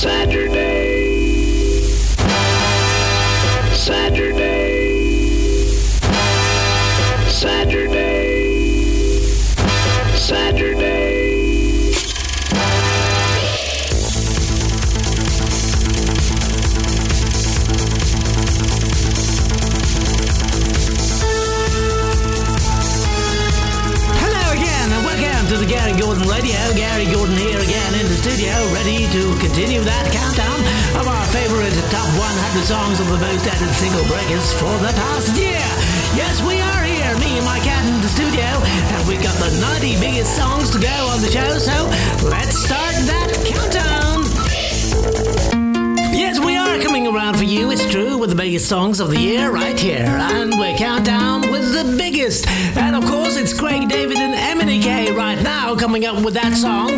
Saturday. songs of the year right here. And we count down with the biggest. And of course, it's Craig David and MNEK right now coming up with that song.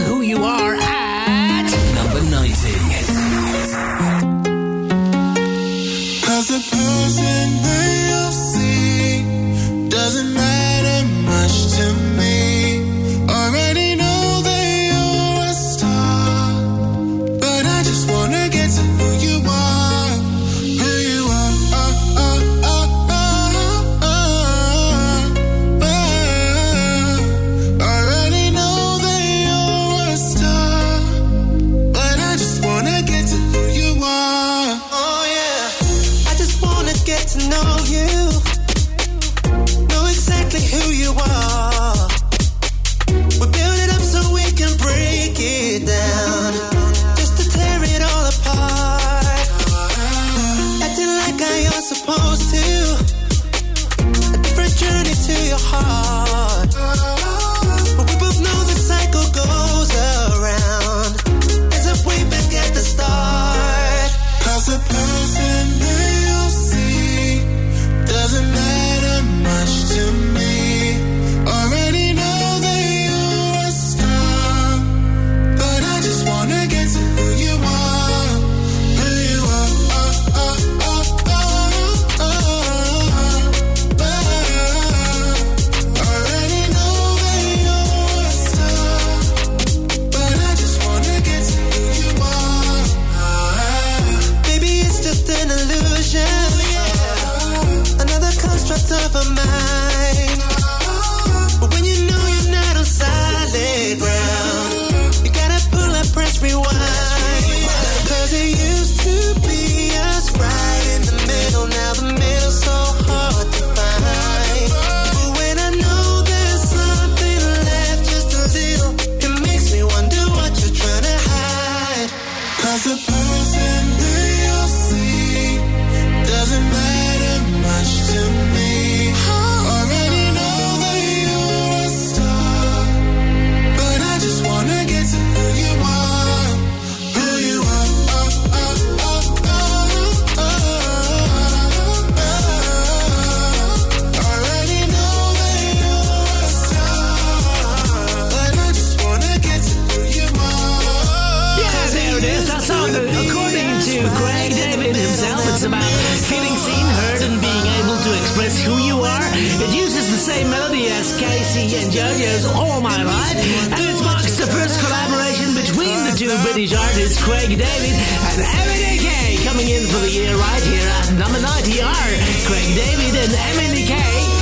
All oh, my life, and it marks the first collaboration between the two British artists, Craig David and MNEK, coming in for the year right here at number 90 are Craig David and MNEK.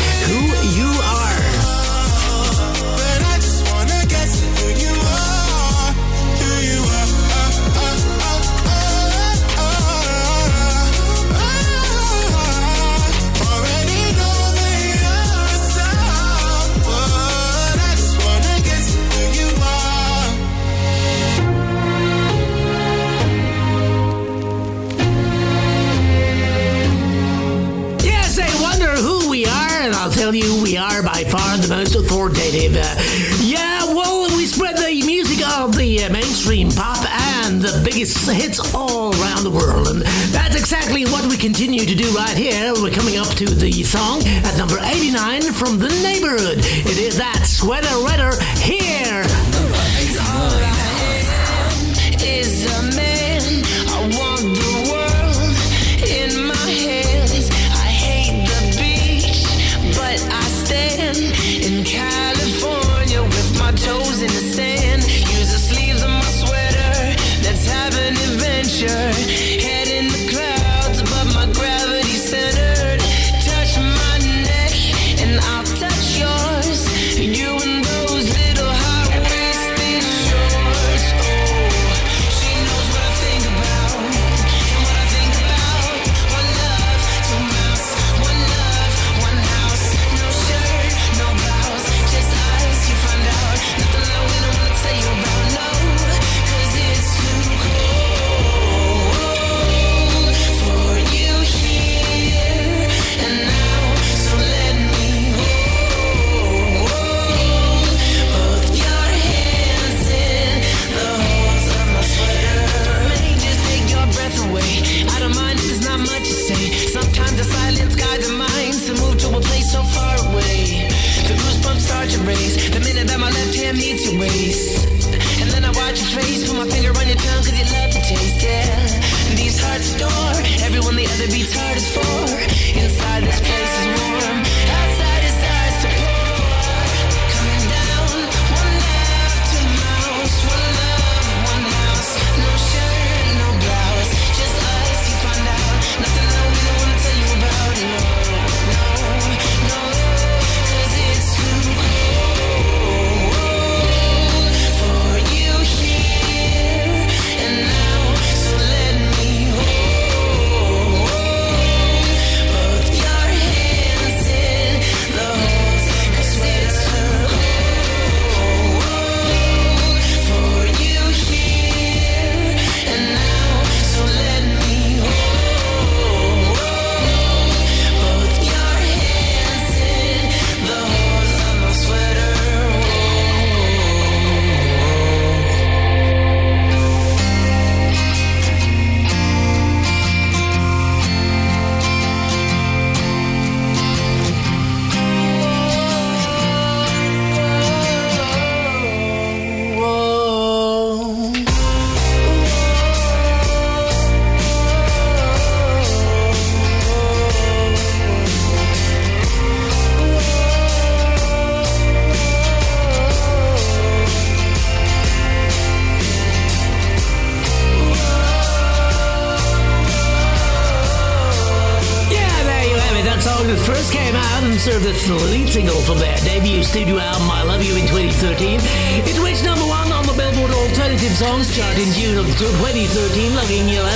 tell you we are by far the most authoritative. Uh, yeah, well, we spread the music of the uh, mainstream pop and the biggest hits all around the world. And that's exactly what we continue to do right here. We're coming up to the song at number 89 from The Neighborhood. It is that sweater weather here.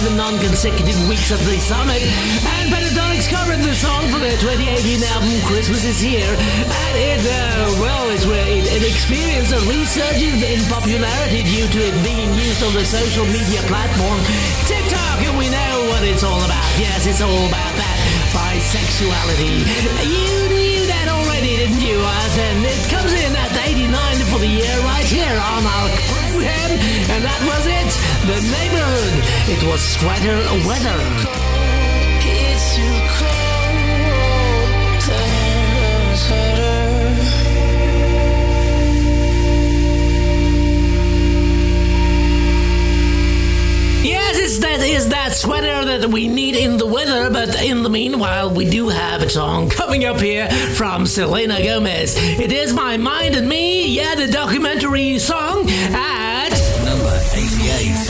11 non-consecutive weeks at the summit. And Pentatonix covered the song for their 2018 album Christmas is Here. And it, uh, well, it's it, it experienced a resurgence in popularity due to it being used on the social media platform TikTok. And we know what it's all about. Yes, it's all about that bisexuality. You knew that already, didn't you? And it comes in at 89 for the year right here on our program. And that was it. The neighborhood. It was sweater weather. Yes, it's that is that sweater that we need in the weather, but in the meanwhile, we do have a song coming up here from Selena Gomez. It is My Mind and Me, yeah, the documentary song at Number 88.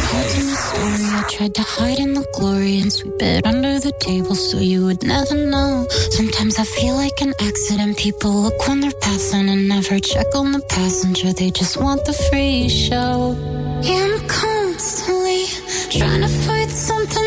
I tried to hide in the glory and sweep it under the table so you would never know. Sometimes I feel like an accident. People look when they're passing and never check on the passenger. They just want the free show. Yeah, I'm constantly trying to fight something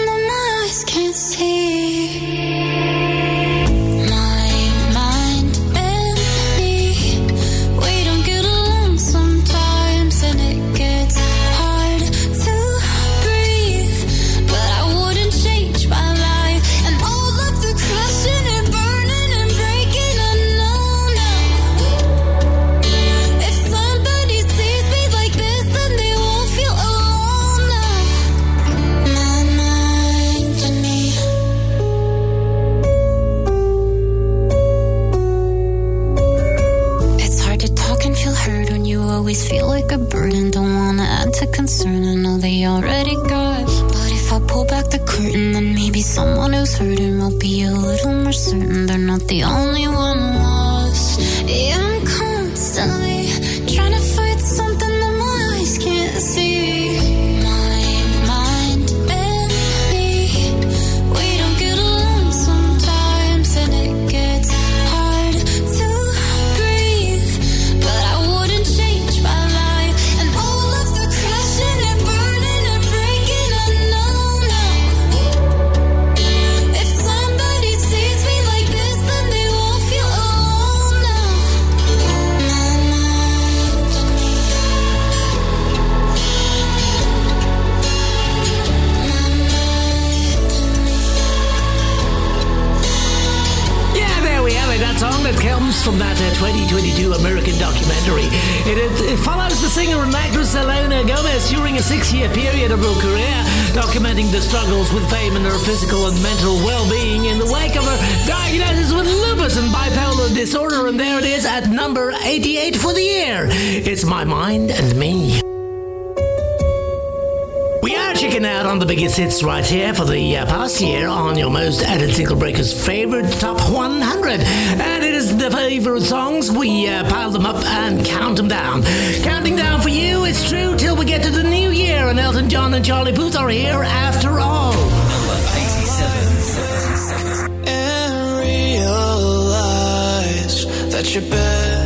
They already got. But if I pull back the curtain, then maybe someone who's hurting will be a little more certain they're not the only one lost. Yeah, hits right here for the uh, past year on your most added single breakers favorite top 100. And it is the favorite songs. We uh, pile them up and count them down. Counting down for you, it's true, till we get to the new year. And Elton John and Charlie Puth are here after all. Number 87. and realize that you're better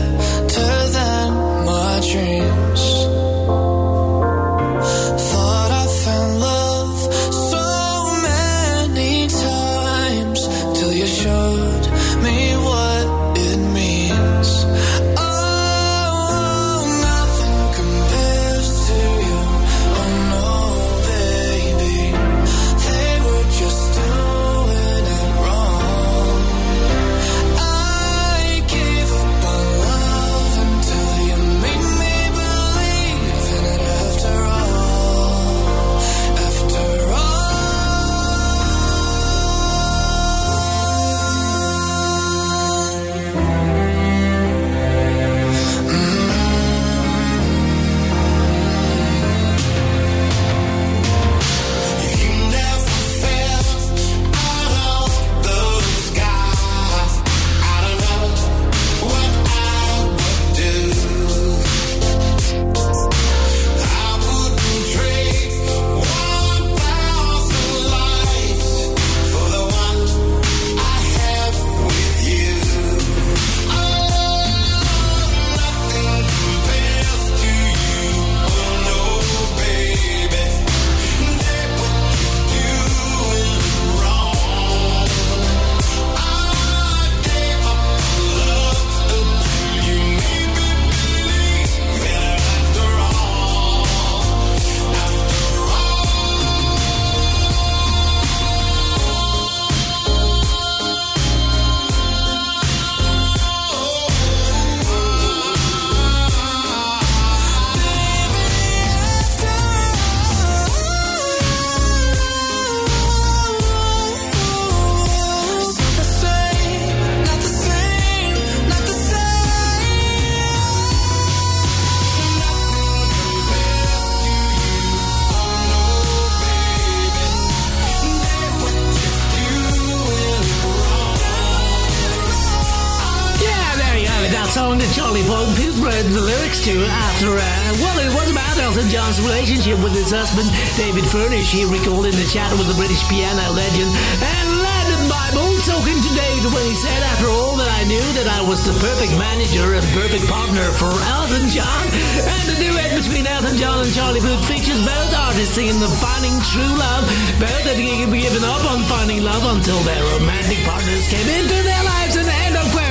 to after, uh, well, it was about Elton John's relationship with his husband, David Furnish. He recalled in the chat with the British piano legend and Landon Bible talking to David when he said, after all that I knew that I was the perfect manager and perfect partner for Elton John. And the duet between Elton John and Charlie Puth features both artists singing the finding true love. Both had given up on finding love until their romantic partners came into their lives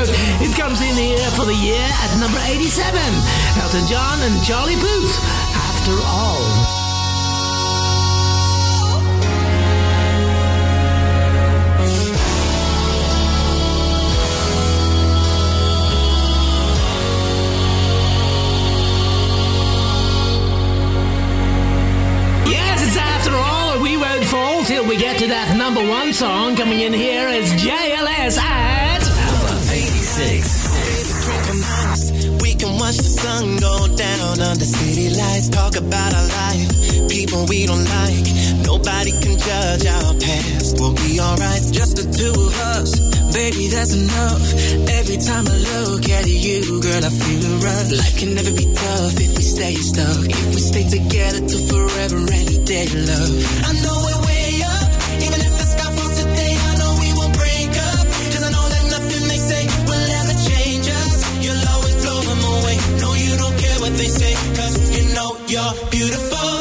It comes in here for the year at number 87. Elton John and Charlie Puth. After all. Yes it's after all and we won't fall till we get to that number one song coming in here is JLS number 86. We can watch the sun go down under city lights, talk about our life, people we don't like. Nobody can judge our past. We'll be alright, just the two of us. Baby, that's enough. Every time I look at you, girl, I feel a rush. Life can never be tough if we stay stuck. If we stay together till forever and a day, love. I know you're beautiful.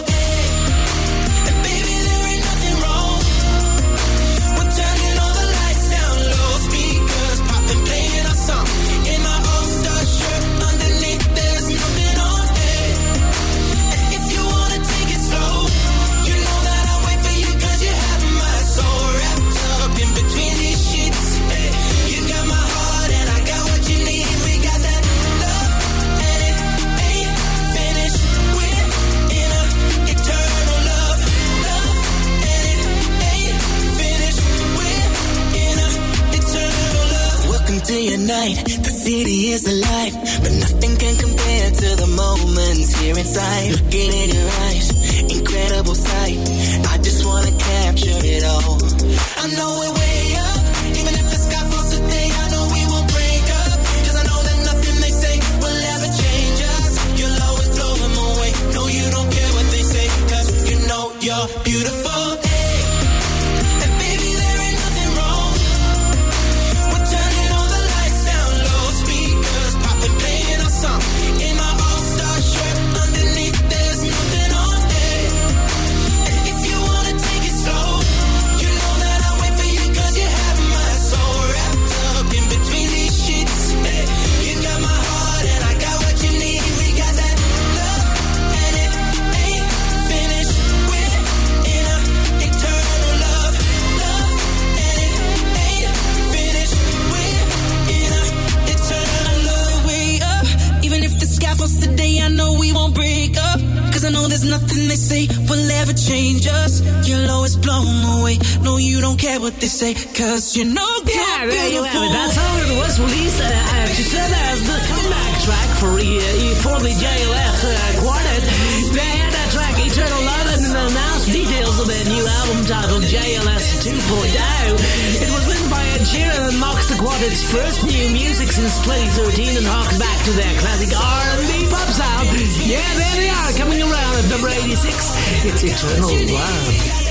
You'll always blow them away. No, you don't care what they say, cause you know yeah, there you have it. That song was released uh, uh, to serve as the comeback track for, uh, for the JLS uh, quartet. They had that track, Eternal Love, and announced details of their new album titled JLS 2.0. It was written by Ed Sheeran and marks the quartet's first new music since 2013 and harks back to their classic R&B pop sound. Yeah, there they are, coming around at number 86. It's Eternal Love.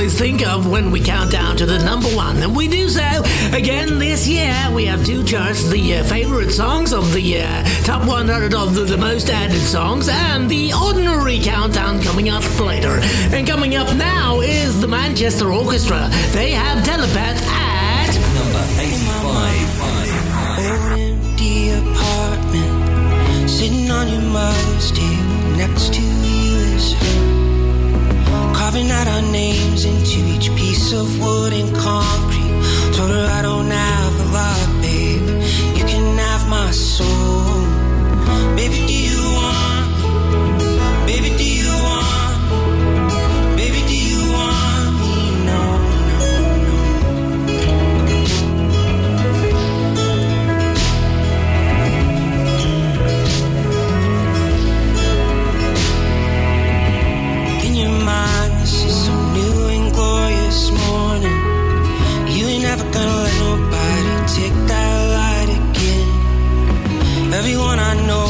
Always think of when we count down to the number one. And we do so again this year. We have two charts the uh, favorite songs of the uh, top 100 of the, the, most added songs and the ordinary countdown coming up later. And coming up now is the Manchester Orchestra. They have Telepath at number 85. empty apartment, sitting on your mother's table next to you is her carving out our names into each piece of wood and concrete. Told her I don't have a lot, babe. You can have my soul. Baby, do you want? everyone I know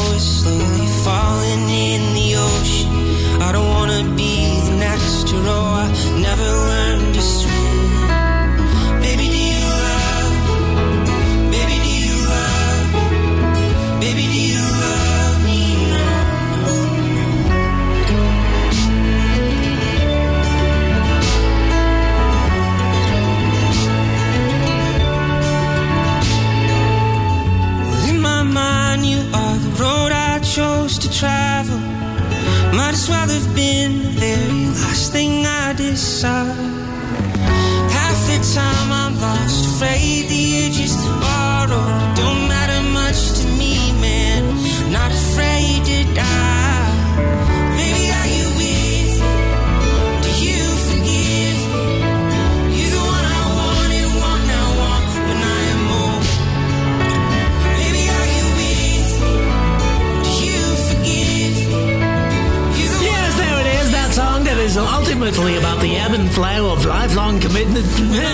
lifelong commitment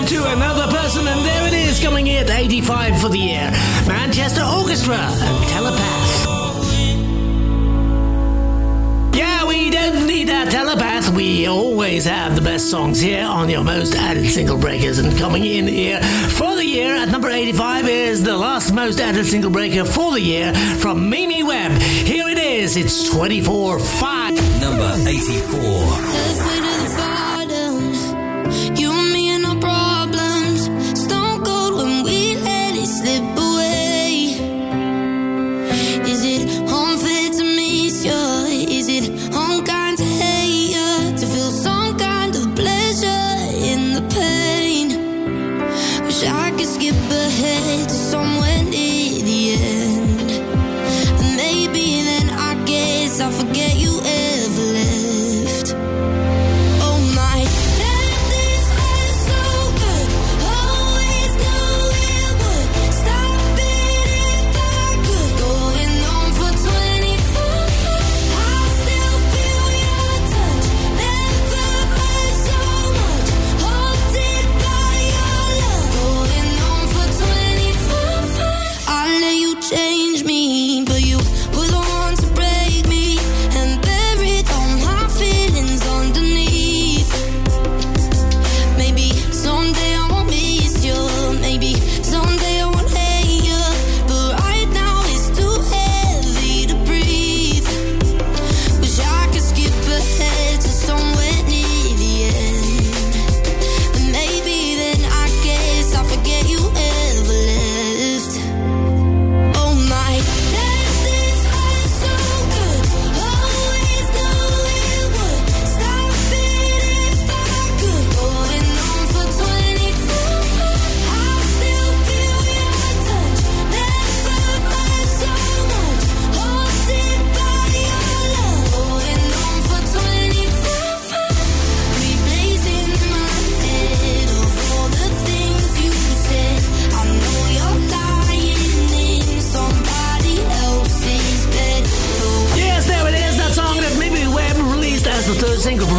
to another person, and there it is coming in at 85 for the year. Manchester Orchestra and Telepath. Yeah, we don't need our telepath. We always have the best songs here on your most added single breakers. And coming in here for the year at number 85 is the last most added single breaker for the year from Mimi Webb. Here it is. It's 24 5. Number 84.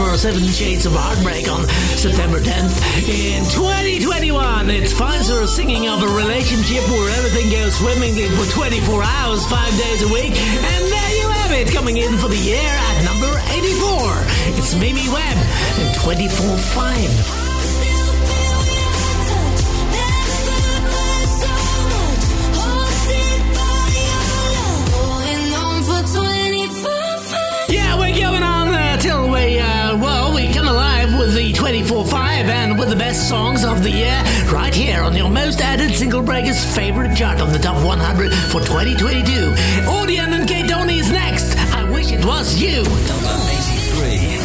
for Seven Shades of Heartbreak on September 10th in 2021. It's Pfizer singing of a relationship where everything goes swimmingly for 24 hours, five days a week. And there you have it, coming in for the year at number 84. It's Mimi Webb and 24 5. 94.5 and with the best songs of the year right here on your most added single breakers favorite chart on the top 100 for 2022. Audien and Kate Donny is next. I wish it was you. Number 83.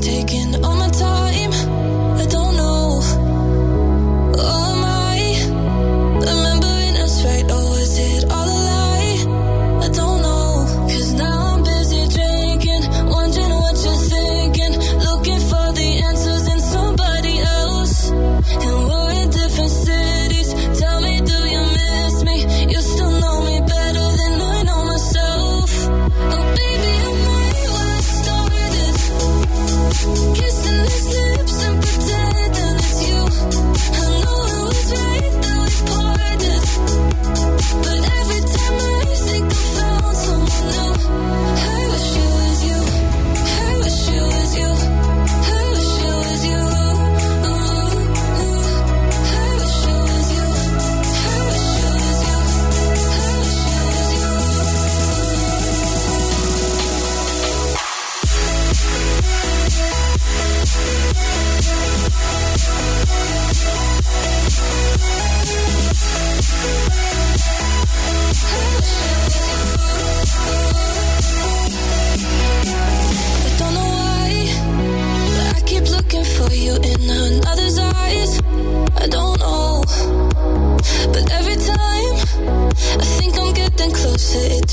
Taking all my time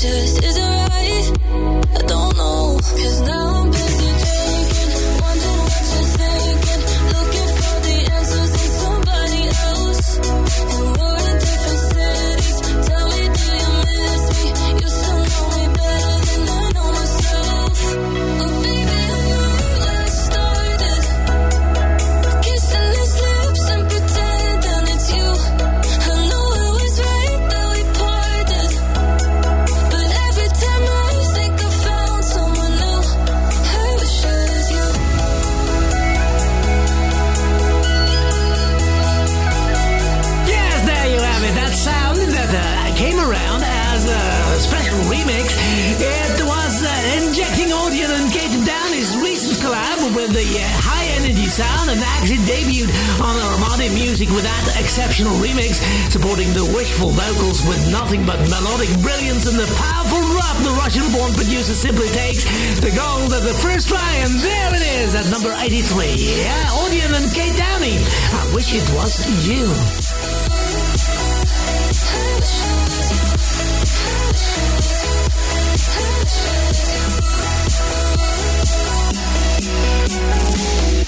just isn't exceptional remix, supporting the wishful vocals with nothing but melodic brilliance and the powerful rap the Russian-born producer simply takes. The gold at the first try, and there it is at number 83. Yeah, Audien and Kate Downey. I wish it was you.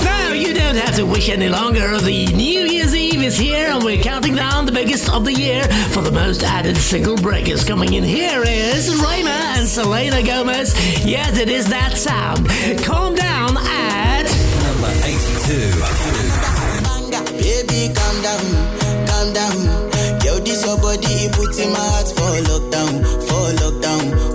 Now you don't have to wish any longer. The new year is here and we're counting down the biggest of the year for the most added single breakers. Coming in here is Rema and Selena Gomez. Yes, it is that sound. Calm down at number 82. Baby, calm down, calm down. Yo, this your body, it puts in my heart for lockdown, for lockdown.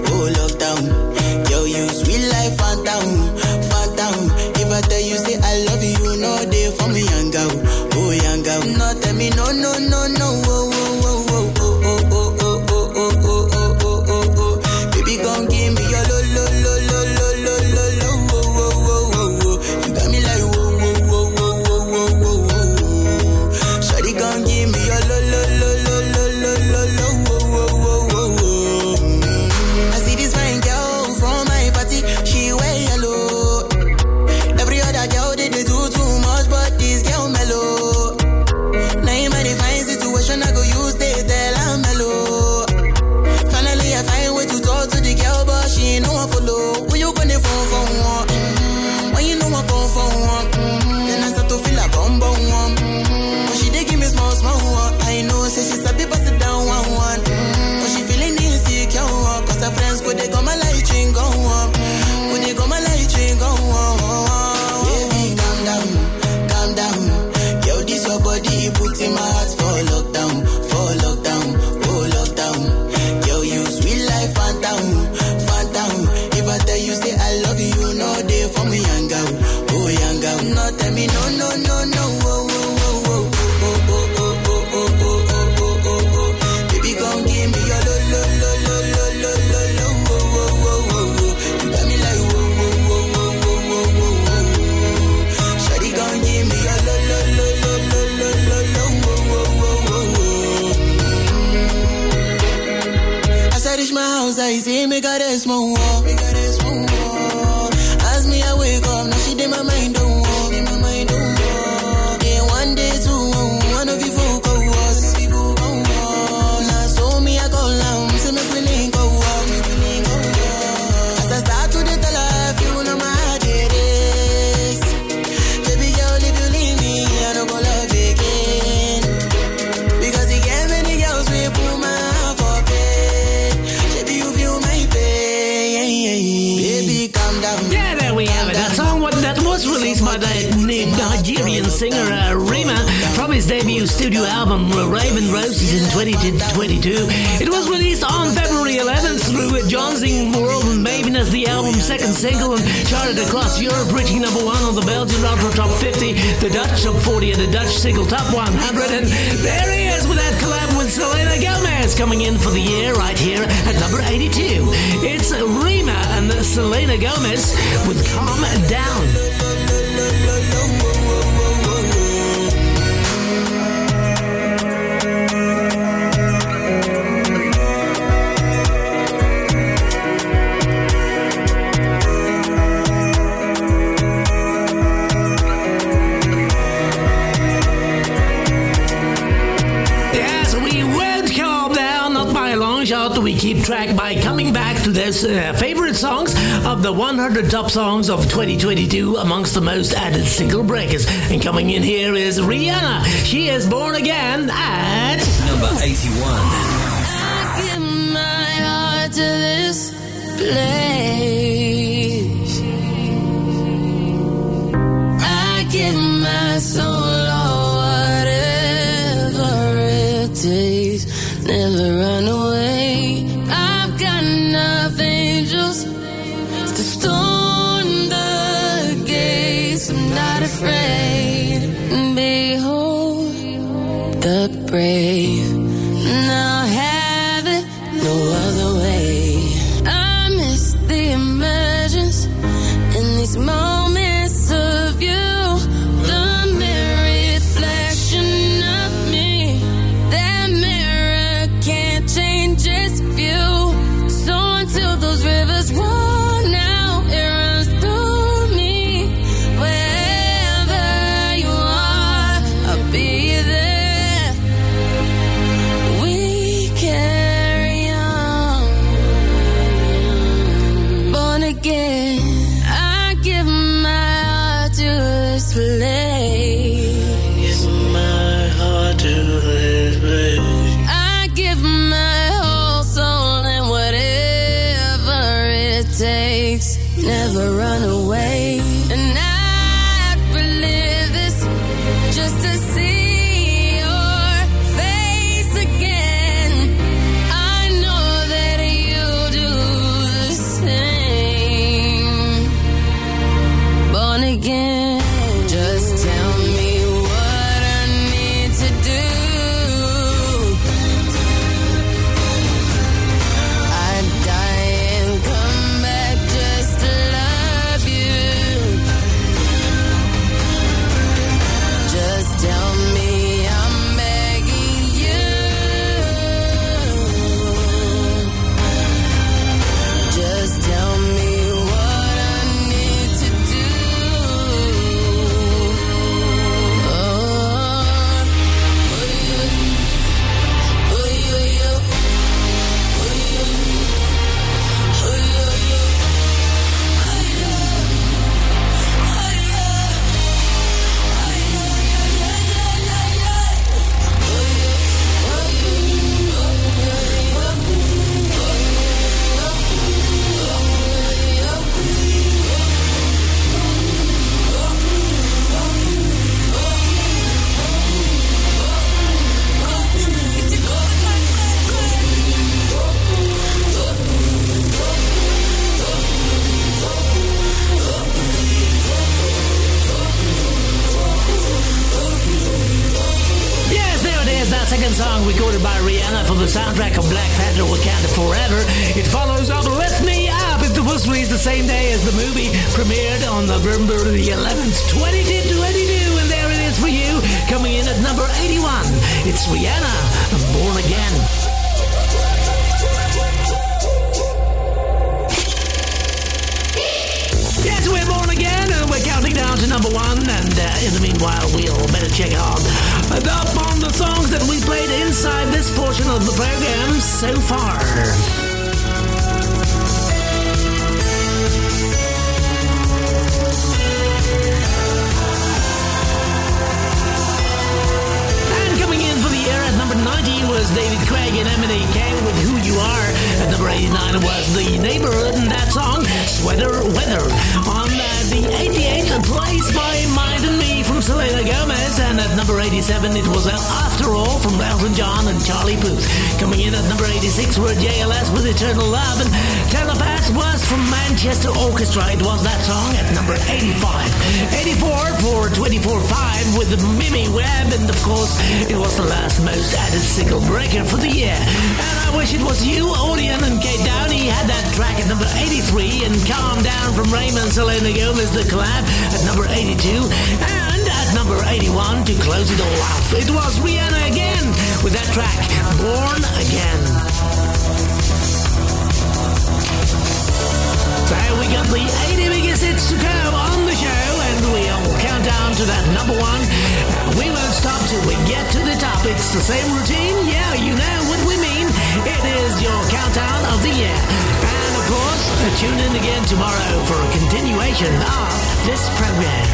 Johnson, World and Baviness, the album's second single, and charted across Europe, reaching number one on the Belgian Ultratop 50, the Dutch Top 40, and the Dutch Single Top 100. And there he is with that collab with Selena Gomez coming in for the year right here at number 82. It's Rema and Selena Gomez with Calm Down. Keep track by coming back to their uh, favorite songs of the 100 top songs of 2022 amongst the most added single breakers. And coming in here is Rihanna. She is born again at number 81. I give my heart to this place. I give my soul, Never run away. And the program so far. And coming in for the year at number 90 was David Craig and MNEK with You Are. At number 89 was The Neighborhood and that song, Sweater Weather. On uh, the 88, Place My Mind and Me from Selena Gomez. And at number 87, it was uh, After All from Elton John and Charlie Puth. Coming in at number 86 were JLS with Eternal Love. And Telepath was from Manchester Orchestra. It was that song at number 85. 84 for 24-5 with Mimi Webb. And of course, it was the last most added single breaker for the year. And I wish it was you, Audien and Cate Downey had that track at number 83 and Calm Down from Rema and Selena Gomez, the collab at number 82. And at number 81 to close it all out, it was Rihanna again with that track, Born Again. So we got the 80 biggest hits to come on the show, and we'll count down to that number one. We won't stop till we get to the top. It's the same routine, yeah, you know what we mean. It is your countdown of the year. And of course, tune in again tomorrow for a continuation of this program.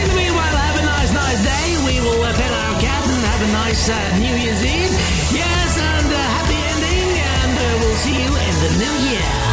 In the meanwhile, have a nice, nice day. We will uh, pet our cat and have a nice uh, New Year's Eve. Yes, and a happy ending, and uh, we'll see you in the new year.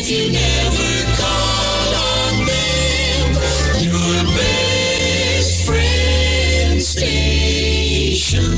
if you never called on them. Your best friend station.